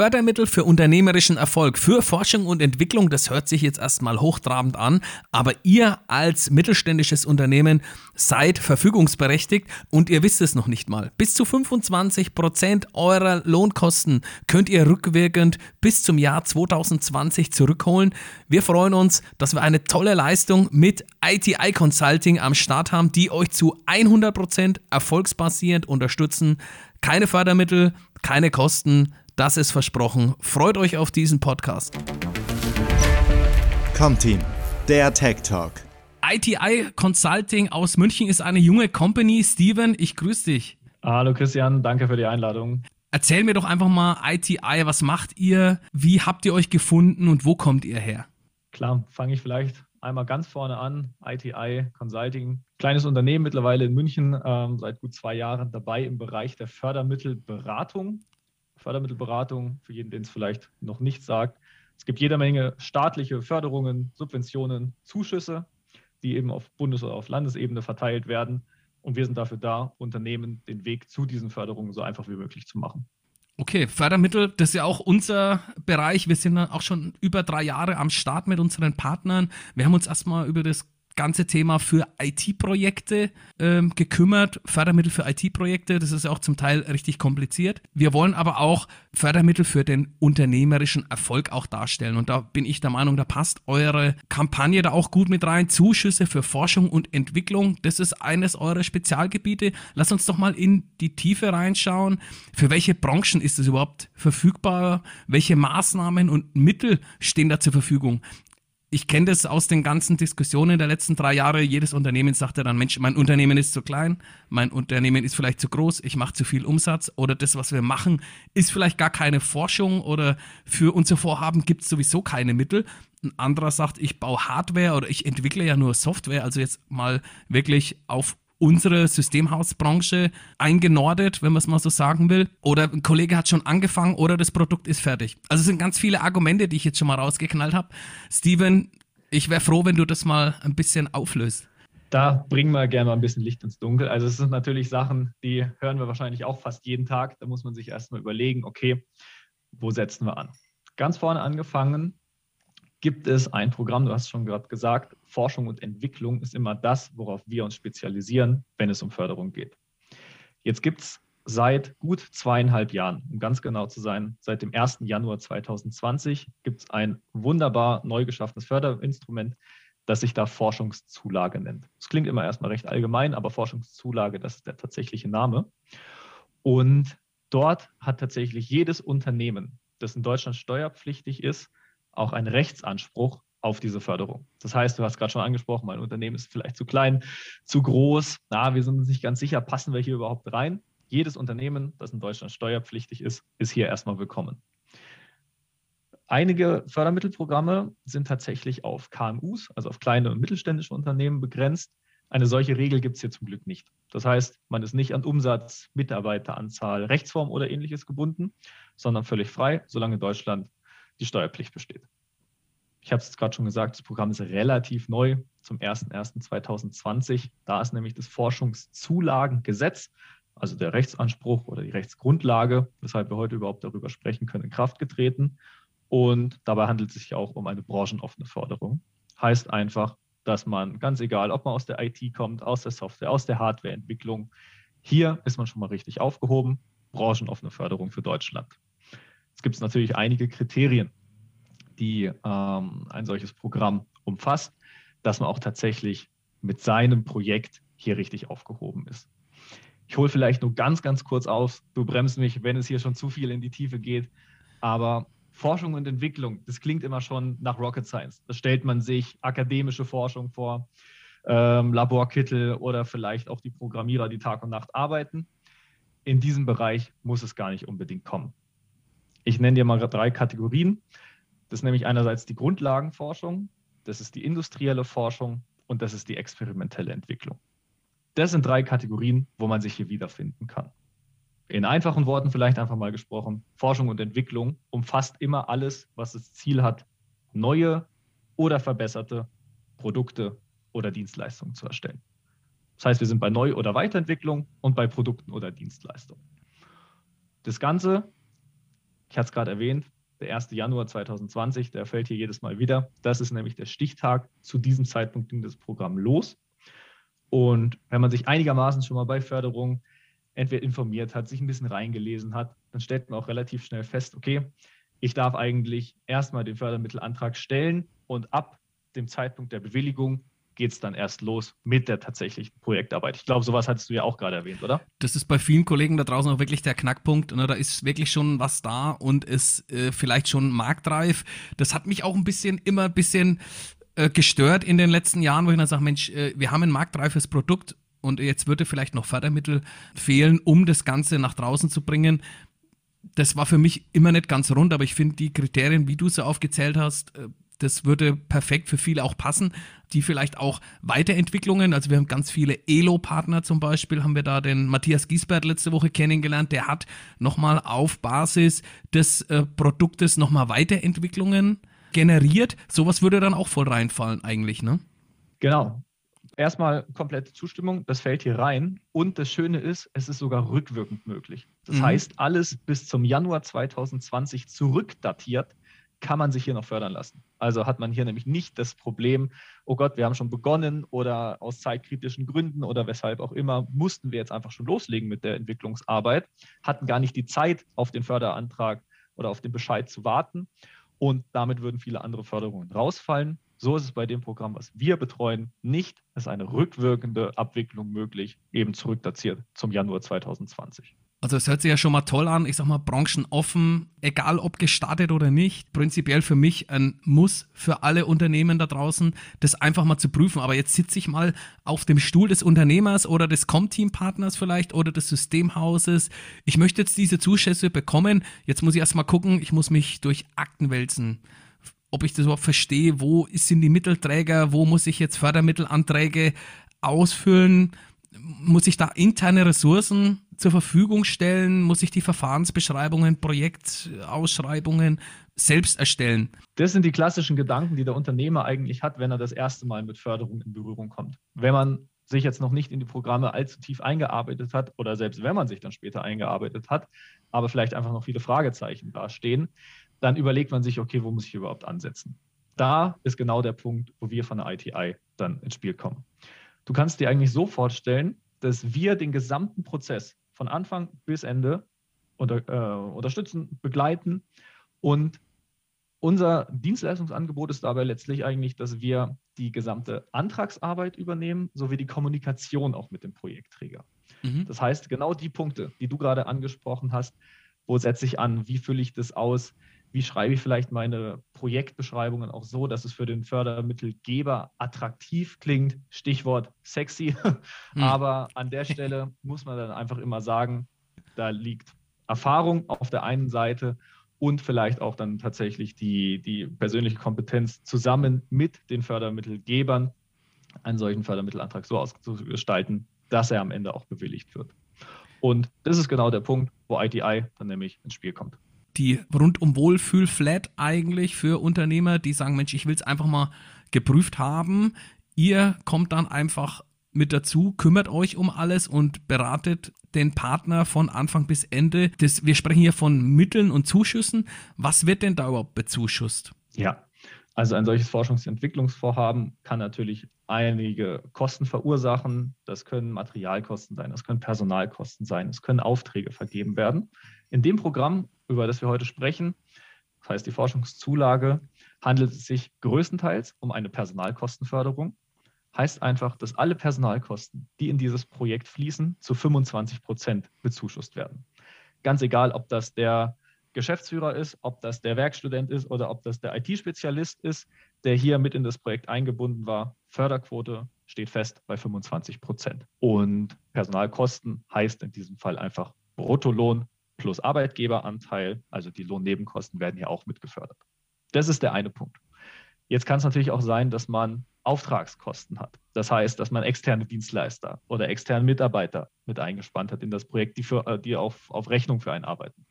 Fördermittel für unternehmerischen Erfolg, für Forschung und Entwicklung, das hört sich jetzt erstmal hochtrabend an, aber ihr als mittelständisches Unternehmen seid verfügungsberechtigt und ihr wisst es noch nicht mal. Bis zu 25 Prozent eurer Lohnkosten könnt ihr rückwirkend bis zum Jahr 2020 zurückholen. Wir freuen uns, dass wir eine tolle Leistung mit ITI Consulting am Start haben, die euch zu 100% erfolgsbasierend unterstützen. Keine Fördermittel, keine Kosten. Das ist versprochen. Freut euch auf diesen Podcast. Comteam, der Tech Talk. ITI Consulting aus München ist eine junge Company. Steven, ich grüße dich. Hallo Christian, danke für die Einladung. Erzähl mir doch einfach mal ITI, was macht ihr, wie habt ihr euch gefunden und wo kommt ihr her? Klar, fange ich vielleicht einmal ganz vorne an. ITI Consulting, kleines Unternehmen mittlerweile in München, ähm, seit gut zwei Jahren dabei im Bereich der Fördermittelberatung. Fördermittelberatung, für jeden, den es vielleicht noch nicht sagt. Es gibt jede Menge staatliche Förderungen, Subventionen, Zuschüsse, die eben auf Bundes- oder auf Landesebene verteilt werden. Und wir sind dafür da, Unternehmen den Weg zu diesen Förderungen so einfach wie möglich zu machen. Okay, Fördermittel, das ist ja auch unser Bereich. Wir sind auch schon über drei Jahre am Start mit unseren Partnern. Wir haben uns erstmal über das ganze Thema für IT-Projekte ähm, gekümmert, Fördermittel für IT-Projekte. Das ist auch zum Teil richtig kompliziert. Wir wollen aber auch Fördermittel für den unternehmerischen Erfolg auch darstellen. Und da bin ich der Meinung, da passt eure Kampagne da auch gut mit rein. Zuschüsse für Forschung und Entwicklung, das ist eines eurer Spezialgebiete. Lass uns doch mal in die Tiefe reinschauen. Für welche Branchen ist es überhaupt verfügbar? Welche Maßnahmen und Mittel stehen da zur Verfügung? Ich kenne das aus den ganzen Diskussionen der letzten drei Jahre. Jedes Unternehmen sagt ja dann, Mensch, mein Unternehmen ist zu klein, mein Unternehmen ist vielleicht zu groß, ich mache zu viel Umsatz oder das, was wir machen, ist vielleicht gar keine Forschung oder für unser Vorhaben gibt es sowieso keine Mittel. Ein anderer sagt, ich baue Hardware oder ich entwickle ja nur Software, also jetzt mal wirklich auf unsere Systemhausbranche eingenordet, wenn man es mal so sagen will. Oder ein Kollege hat schon angefangen oder das Produkt ist fertig. Also es sind ganz viele Argumente, die ich jetzt schon mal rausgeknallt habe. Steven, ich wäre froh, wenn du das mal ein bisschen auflöst. Da bringen wir gerne mal ein bisschen Licht ins Dunkel. Also es sind natürlich Sachen, die hören wir wahrscheinlich auch fast jeden Tag. Da muss man sich erstmal überlegen, okay, wo setzen wir an? Ganz vorne angefangen gibt es ein Programm, du hast schon gerade gesagt, Forschung und Entwicklung ist immer das, worauf wir uns spezialisieren, wenn es um Förderung geht. Jetzt gibt es seit gut zweieinhalb Jahren, um ganz genau zu sein, seit dem 1. Januar 2020 gibt es ein wunderbar neu geschaffenes Förderinstrument, das sich da Forschungszulage nennt. Das klingt immer erstmal recht allgemein, aber Forschungszulage, das ist der tatsächliche Name. Und dort hat tatsächlich jedes Unternehmen, das in Deutschland steuerpflichtig ist, auch einen Rechtsanspruch auf diese Förderung. Das heißt, du hast gerade schon angesprochen, mein Unternehmen ist vielleicht zu klein, zu groß. Na, wir sind uns nicht ganz sicher, passen wir hier überhaupt rein? Jedes Unternehmen, das in Deutschland steuerpflichtig ist, ist hier erstmal willkommen. Einige Fördermittelprogramme sind tatsächlich auf KMUs, also auf kleine und mittelständische Unternehmen begrenzt. Eine solche Regel gibt es hier zum Glück nicht. Das heißt, man ist nicht an Umsatz, Mitarbeiteranzahl, Rechtsform oder ähnliches gebunden, sondern völlig frei, solange Deutschland die Steuerpflicht besteht. Ich habe es gerade schon gesagt, das Programm ist relativ neu zum 01.01.2020. Da ist nämlich das Forschungszulagengesetz, also der Rechtsanspruch oder die Rechtsgrundlage, weshalb wir heute überhaupt darüber sprechen können, in Kraft getreten. Und dabei handelt es sich auch um eine branchenoffene Förderung. Heißt einfach, dass man ganz egal, ob man aus der IT kommt, aus der Software, aus der Hardwareentwicklung, hier ist man schon mal richtig aufgehoben. Branchenoffene Förderung für Deutschland. Es gibt natürlich einige Kriterien, die ähm, ein solches Programm umfasst, dass man auch tatsächlich mit seinem Projekt hier richtig aufgehoben ist. Ich hole vielleicht nur ganz, ganz kurz auf. Du bremst mich, wenn es hier schon zu viel in die Tiefe geht. Aber Forschung und Entwicklung, das klingt immer schon nach Rocket Science. Da stellt man sich akademische Forschung vor, ähm, Laborkittel oder vielleicht auch die Programmierer, die Tag und Nacht arbeiten. In diesem Bereich muss es gar nicht unbedingt kommen. Ich nenne dir mal drei Kategorien. Das ist nämlich einerseits die Grundlagenforschung, das ist die industrielle Forschung und das ist die experimentelle Entwicklung. Das sind drei Kategorien, wo man sich hier wiederfinden kann. In einfachen Worten vielleicht einfach mal gesprochen, Forschung und Entwicklung umfasst immer alles, was das Ziel hat, neue oder verbesserte Produkte oder Dienstleistungen zu erstellen. Das heißt, wir sind bei Neu- oder Weiterentwicklung und bei Produkten oder Dienstleistungen. Das Ganze Ich hatte es gerade erwähnt, der 1. Januar 2020, der fällt hier jedes Mal wieder. Das ist nämlich der Stichtag. Zu diesem Zeitpunkt ging das Programm los. Und wenn man sich einigermaßen schon mal bei Förderung entweder informiert hat, sich ein bisschen reingelesen hat, dann stellt man auch relativ schnell fest, okay, ich darf eigentlich erstmal den Fördermittelantrag stellen und ab dem Zeitpunkt der Bewilligung geht es dann erst los mit der tatsächlichen Projektarbeit. Ich glaube, sowas hattest du ja auch gerade erwähnt, oder? Das ist bei vielen Kollegen da draußen auch wirklich der Knackpunkt. Ne? Da ist wirklich schon was da und ist äh, vielleicht schon marktreif. Das hat mich auch ein bisschen immer ein bisschen äh, gestört in den letzten Jahren, wo ich dann sage, Mensch, äh, wir haben ein marktreifes Produkt und jetzt würde vielleicht noch Fördermittel fehlen, um das Ganze nach draußen zu bringen. Das war für mich immer nicht ganz rund, aber ich finde die Kriterien, wie du sie aufgezählt hast, äh, das würde perfekt für viele auch passen, die vielleicht auch Weiterentwicklungen, also wir haben ganz viele Elo-Partner zum Beispiel, haben wir da den Matthias Giesbert letzte Woche kennengelernt, der hat nochmal auf Basis des äh, Produktes nochmal Weiterentwicklungen generiert. Sowas würde dann auch voll reinfallen eigentlich, ne? Genau. Erstmal komplette Zustimmung, das fällt hier rein. Und das Schöne ist, es ist sogar rückwirkend möglich. Das mhm. heißt, alles bis zum Januar 2020 zurückdatiert kann man sich hier noch fördern lassen. Also hat man hier nämlich nicht das Problem, oh Gott, wir haben schon begonnen oder aus zeitkritischen Gründen oder weshalb auch immer mussten wir jetzt einfach schon loslegen mit der Entwicklungsarbeit, hatten gar nicht die Zeit, auf den Förderantrag oder auf den Bescheid zu warten und damit würden viele andere Förderungen rausfallen. So ist es bei dem Programm, was wir betreuen, nicht. Es ist eine rückwirkende Abwicklung möglich, eben zurückdatiert zum Januar 2020. Also es hört sich ja schon mal toll an. Ich sag mal, branchenoffen, egal ob gestartet oder nicht. Prinzipiell für mich ein Muss für alle Unternehmen da draußen, das einfach mal zu prüfen. Aber jetzt sitze ich mal auf dem Stuhl des Unternehmers oder des Com-Team-Partners vielleicht oder des Systemhauses. Ich möchte jetzt diese Zuschüsse bekommen. Jetzt muss ich erstmal gucken, ich muss mich durch Akten wälzen. Ob ich das überhaupt verstehe, wo sind die Mittelträger, wo muss ich jetzt Fördermittelanträge ausfüllen? Muss ich da interne Ressourcen zur Verfügung stellen? Muss ich die Verfahrensbeschreibungen, Projektausschreibungen selbst erstellen? Das sind die klassischen Gedanken, die der Unternehmer eigentlich hat, wenn er das erste Mal mit Förderung in Berührung kommt. Wenn man sich jetzt noch nicht in die Programme allzu tief eingearbeitet hat oder selbst wenn man sich dann später eingearbeitet hat, aber vielleicht einfach noch viele Fragezeichen dastehen, dann überlegt man sich, okay, wo muss ich überhaupt ansetzen? Da ist genau der Punkt, wo wir von der ITI dann ins Spiel kommen. Du kannst dir eigentlich so vorstellen, dass wir den gesamten Prozess von Anfang bis Ende unter, äh, unterstützen, begleiten. Und unser Dienstleistungsangebot ist dabei letztlich eigentlich, dass wir die gesamte Antragsarbeit übernehmen, sowie die Kommunikation auch mit dem Projektträger. Mhm. Das heißt, genau die Punkte, die du gerade angesprochen hast, wo setze ich an, wie fülle ich das aus, wie schreibe ich vielleicht meine Projektbeschreibungen auch so, dass es für den Fördermittelgeber attraktiv klingt. Stichwort sexy. Hm. Aber an der Stelle muss man dann einfach immer sagen, da liegt Erfahrung auf der einen Seite und vielleicht auch dann tatsächlich die, die persönliche Kompetenz zusammen mit den Fördermittelgebern, einen solchen Fördermittelantrag so auszugestalten, dass er am Ende auch bewilligt wird. Und das ist genau der Punkt, wo ITI dann nämlich ins Spiel kommt die rundum Wohlfühl-Flat eigentlich für Unternehmer, die sagen, Mensch, ich will es einfach mal geprüft haben. Ihr kommt dann einfach mit dazu, kümmert euch um alles und beratet den Partner von Anfang bis Ende. Das, wir sprechen hier von Mitteln und Zuschüssen. Was wird denn da überhaupt bezuschusst? Ja, also ein solches Forschungsentwicklungsvorhaben kann natürlich einige Kosten verursachen. Das können Materialkosten sein, das können Personalkosten sein, es können Aufträge vergeben werden. In dem Programm über das wir heute sprechen, das heißt die Forschungszulage, handelt es sich größtenteils um eine Personalkostenförderung. Heißt einfach, dass alle Personalkosten, die in dieses Projekt fließen, zu 25 Prozent bezuschusst werden. Ganz egal, ob das der Geschäftsführer ist, ob das der Werkstudent ist oder ob das der IT-Spezialist ist, der hier mit in das Projekt eingebunden war. Förderquote steht fest bei 25 Prozent. Und Personalkosten heißt in diesem Fall einfach Bruttolohn plus Arbeitgeberanteil, also die Lohnnebenkosten werden hier auch mitgefördert. Das ist der eine Punkt. Jetzt kann es natürlich auch sein, dass man Auftragskosten hat. Das heißt, dass man externe Dienstleister oder externe Mitarbeiter mit eingespannt hat in das Projekt, die, für, äh, die auf, auf Rechnung für einen arbeiten.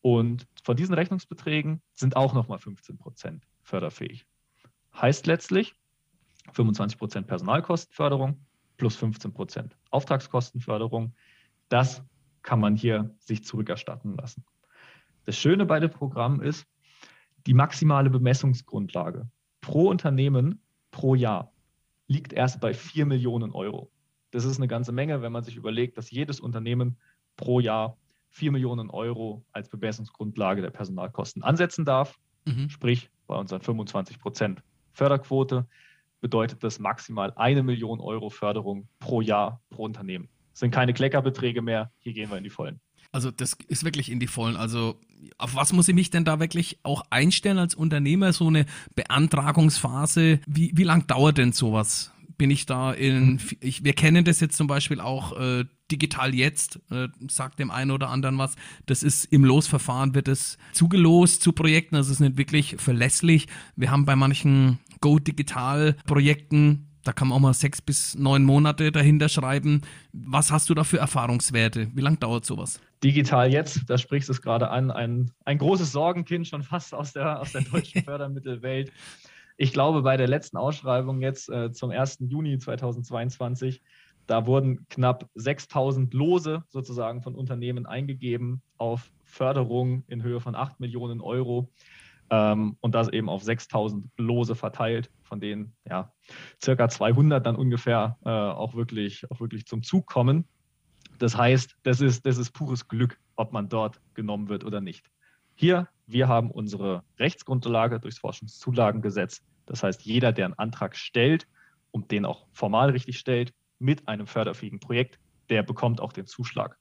Und von diesen Rechnungsbeträgen sind auch nochmal 15 Prozent förderfähig. Heißt letztlich 25 Prozent Personalkostenförderung plus 15 Prozent Auftragskostenförderung. Das kann man hier sich zurückerstatten lassen. Das Schöne bei dem Programm ist, die maximale Bemessungsgrundlage pro Unternehmen pro Jahr liegt erst bei 4 Millionen Euro. Das ist eine ganze Menge, wenn man sich überlegt, dass jedes Unternehmen pro Jahr 4 Millionen Euro als Bemessungsgrundlage der Personalkosten ansetzen darf. Mhm. Sprich, bei unseren 25 Prozent Förderquote bedeutet das maximal eine Million Euro Förderung pro Jahr pro Unternehmen. Sind keine Kleckerbeträge mehr. Hier gehen wir in die Vollen. Also das ist wirklich in die Vollen. Also auf was muss ich mich denn da wirklich auch einstellen als Unternehmer? So eine Beantragungsphase, wie, wie lang dauert denn sowas? Bin ich da in, ich, wir kennen das jetzt zum Beispiel auch äh, digital jetzt, äh, sagt dem einen oder anderen was. Das ist im Losverfahren, wird es zugelost zu Projekten, das ist nicht wirklich verlässlich. Wir haben bei manchen Go Digital Projekten da kann man auch mal sechs bis neun Monate dahinter schreiben. Was hast du da für Erfahrungswerte? Wie lange dauert sowas? Digital jetzt, da sprichst du es gerade an, ein, ein großes Sorgenkind schon fast aus der, aus der deutschen Fördermittelwelt. Ich glaube, bei der letzten Ausschreibung jetzt äh, zum 1. Juni 2022, da wurden knapp 6000 Lose sozusagen von Unternehmen eingegeben auf Förderung in Höhe von 8 Millionen Euro ähm, und das eben auf 6000 Lose verteilt, von denen ja circa 200 dann ungefähr äh, auch, wirklich, auch wirklich zum Zug kommen. Das heißt, das ist, das ist pures Glück, ob man dort genommen wird oder nicht. Hier, wir haben unsere Rechtsgrundlage durchs Forschungszulagengesetz. Das heißt, jeder, der einen Antrag stellt und den auch formal richtig stellt, mit einem förderfähigen Projekt, der bekommt auch den Zuschlag.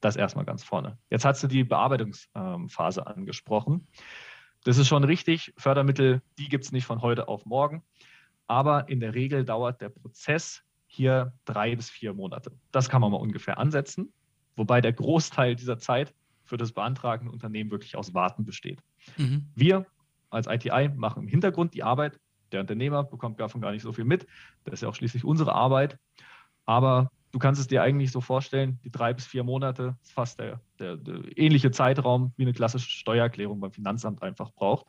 Das erstmal ganz vorne. Jetzt hast du die Bearbeitungsphase angesprochen. Das ist schon richtig. Fördermittel, die gibt es nicht von heute auf morgen. Aber in der Regel dauert der Prozess hier drei bis vier Monate. Das kann man mal ungefähr ansetzen, wobei der Großteil dieser Zeit für das beantragende Unternehmen wirklich aus Warten besteht. Mhm. Wir als ITI machen im Hintergrund die Arbeit. Der Unternehmer bekommt davon gar nicht so viel mit. Das ist ja auch schließlich unsere Arbeit. Aber du kannst es dir eigentlich so vorstellen, die drei bis vier Monate ist fast der, der, der, ähnliche Zeitraum, wie eine klassische Steuererklärung beim Finanzamt einfach braucht.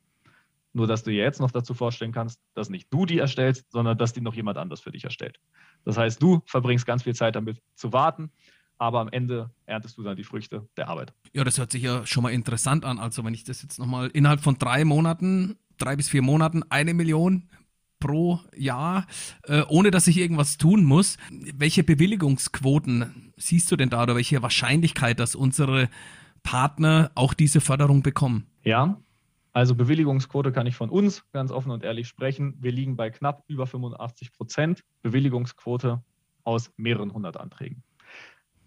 Nur, dass du dir jetzt noch dazu vorstellen kannst, dass nicht du die erstellst, sondern dass die noch jemand anders für dich erstellt. Das heißt, du verbringst ganz viel Zeit damit zu warten, aber am Ende erntest du dann die Früchte der Arbeit. Ja, das hört sich ja schon mal interessant an. Also, wenn ich das jetzt nochmal innerhalb von drei Monaten, drei bis vier Monaten, eine Million pro Jahr, äh, ohne dass ich irgendwas tun muss. Welche Bewilligungsquoten siehst du denn da oder welche Wahrscheinlichkeit, dass unsere Partner auch diese Förderung bekommen? Ja, also Bewilligungsquote kann ich von uns ganz offen und ehrlich sprechen. Wir liegen bei knapp über 85 Prozent Bewilligungsquote aus mehreren hundert Anträgen.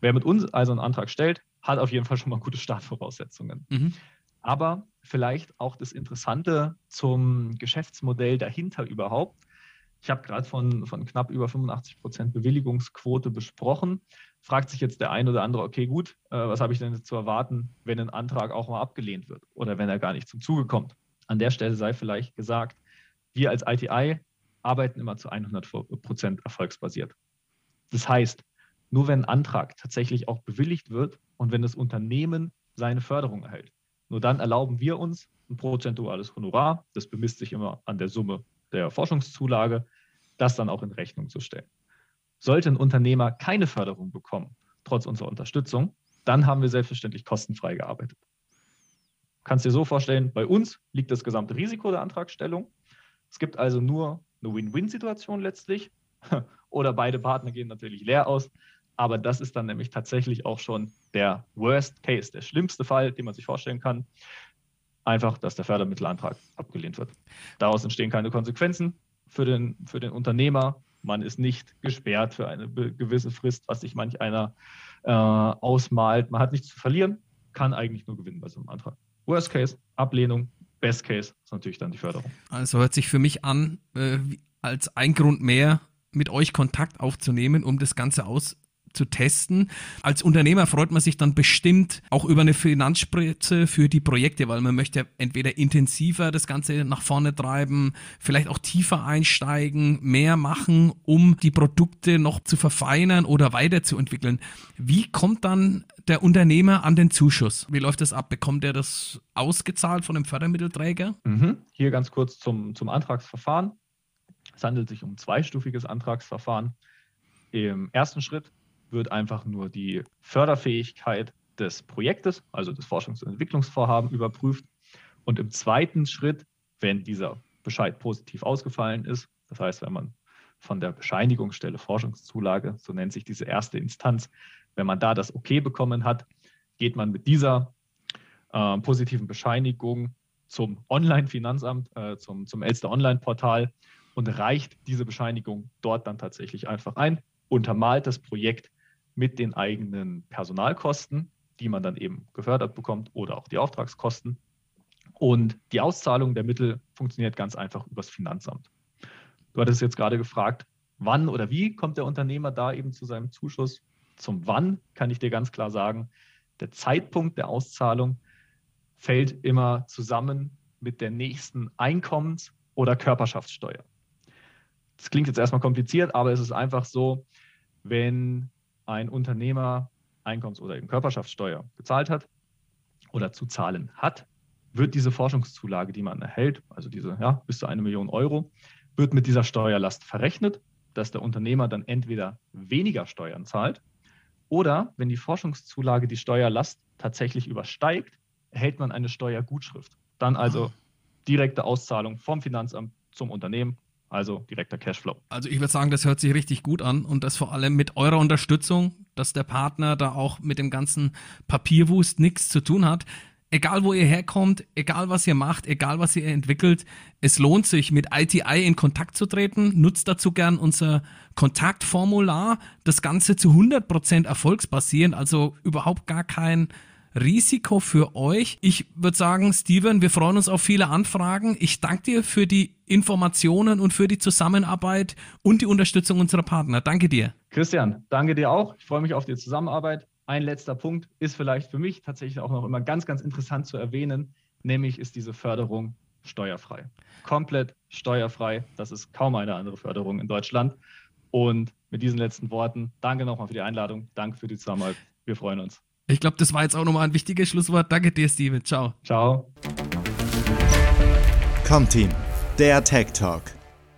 Wer mit uns also einen Antrag stellt, hat auf jeden Fall schon mal gute Startvoraussetzungen. Mhm aber vielleicht auch das Interessante zum Geschäftsmodell dahinter überhaupt. Ich habe gerade von, von knapp über 85 Prozent Bewilligungsquote besprochen. Fragt sich jetzt der ein oder andere, okay, gut, äh, was habe ich denn zu erwarten, wenn ein Antrag auch mal abgelehnt wird oder wenn er gar nicht zum Zuge kommt? An der Stelle sei vielleicht gesagt, wir als ITI arbeiten immer zu 100 Prozent erfolgsbasiert. Das heißt, nur wenn ein Antrag tatsächlich auch bewilligt wird und wenn das Unternehmen seine Förderung erhält, nur dann erlauben wir uns ein prozentuales Honorar, das bemisst sich immer an der Summe der Forschungszulage, das dann auch in Rechnung zu stellen. Sollte ein Unternehmer keine Förderung bekommen, trotz unserer Unterstützung, dann haben wir selbstverständlich kostenfrei gearbeitet. Kannst dir so vorstellen, bei uns liegt das gesamte Risiko der Antragstellung. Es gibt also nur eine Win-Win-Situation letztlich. Oder beide Partner gehen natürlich leer aus. Aber das ist dann nämlich tatsächlich auch schon der Worst Case, der schlimmste Fall, den man sich vorstellen kann. Einfach, dass der Fördermittelantrag abgelehnt wird. Daraus entstehen keine Konsequenzen für den, für den Unternehmer. Man ist nicht gesperrt für eine gewisse Frist, was sich manch einer äh, ausmalt. Man hat nichts zu verlieren, kann eigentlich nur gewinnen bei so einem Antrag. Worst Case, Ablehnung. Best Case ist natürlich dann die Förderung. Also hört sich für mich an, äh, als ein Grund mehr, mit euch Kontakt aufzunehmen, um das Ganze aus zu testen. Als Unternehmer freut man sich dann bestimmt auch über eine Finanzspritze für die Projekte, weil man möchte entweder intensiver das Ganze nach vorne treiben, vielleicht auch tiefer einsteigen, mehr machen, um die Produkte noch zu verfeinern oder weiterzuentwickeln. Wie kommt dann der Unternehmer an den Zuschuss? Wie läuft das ab? Bekommt er das ausgezahlt von dem Fördermittelträger? Mhm. Hier ganz kurz zum, zum Antragsverfahren. Es handelt sich um ein zweistufiges Antragsverfahren. Im ersten Schritt wird einfach nur die Förderfähigkeit des Projektes, also des Forschungs- und Entwicklungsvorhaben überprüft. Und im zweiten Schritt, wenn dieser Bescheid positiv ausgefallen ist, das heißt, wenn man von der Bescheinigungsstelle Forschungszulage, so nennt sich diese erste Instanz, wenn man da das Okay bekommen hat, geht man mit dieser äh, positiven Bescheinigung zum Online-Finanzamt, äh, zum, zum Elster Online-Portal und reicht diese Bescheinigung dort dann tatsächlich einfach ein, untermalt das Projekt mit den eigenen Personalkosten, die man dann eben gefördert bekommt oder auch die Auftragskosten. Und die Auszahlung der Mittel funktioniert ganz einfach übers Finanzamt. Du hattest jetzt gerade gefragt, wann oder wie kommt der Unternehmer da eben zu seinem Zuschuss? Zum Wann kann ich dir ganz klar sagen, der Zeitpunkt der Auszahlung fällt immer zusammen mit der nächsten Einkommens- oder Körperschaftssteuer. Das klingt jetzt erstmal kompliziert, aber es ist einfach so, wenn ein Unternehmer Einkommens- oder eben Körperschaftssteuer gezahlt hat oder zu zahlen hat, wird diese Forschungszulage, die man erhält, also diese ja, bis zu eine Million Euro, wird mit dieser Steuerlast verrechnet, dass der Unternehmer dann entweder weniger Steuern zahlt oder wenn die Forschungszulage die Steuerlast tatsächlich übersteigt, erhält man eine Steuergutschrift. Dann also ah. direkte Auszahlung vom Finanzamt zum Unternehmen, also direkter Cashflow. Also ich würde sagen, das hört sich richtig gut an und das vor allem mit eurer Unterstützung, dass der Partner da auch mit dem ganzen Papierwust nichts zu tun hat egal wo ihr herkommt, egal was ihr macht, egal was ihr entwickelt, es lohnt sich mit ITI in Kontakt zu treten. Nutzt dazu gern unser Kontaktformular. Das Ganze zu 100% erfolgsbasierend, also überhaupt gar kein Risiko für euch. Ich würde sagen, Steven, wir freuen uns auf viele Anfragen. Ich danke dir für die Informationen und für die Zusammenarbeit und die Unterstützung unserer Partner. Danke dir. Christian, danke dir auch. Ich freue mich auf die Zusammenarbeit ein letzter Punkt ist vielleicht für mich tatsächlich auch noch immer ganz, ganz interessant zu erwähnen, nämlich ist diese Förderung steuerfrei. Komplett steuerfrei. Das ist kaum eine andere Förderung in Deutschland. Und mit diesen letzten Worten, danke nochmal für die Einladung, danke für die Zusammenarbeit. Wir freuen uns. Ich glaube, das war jetzt auch nochmal ein wichtiges Schlusswort. Danke dir, Steven. Ciao. Ciao. Comteam, der Tech Talk.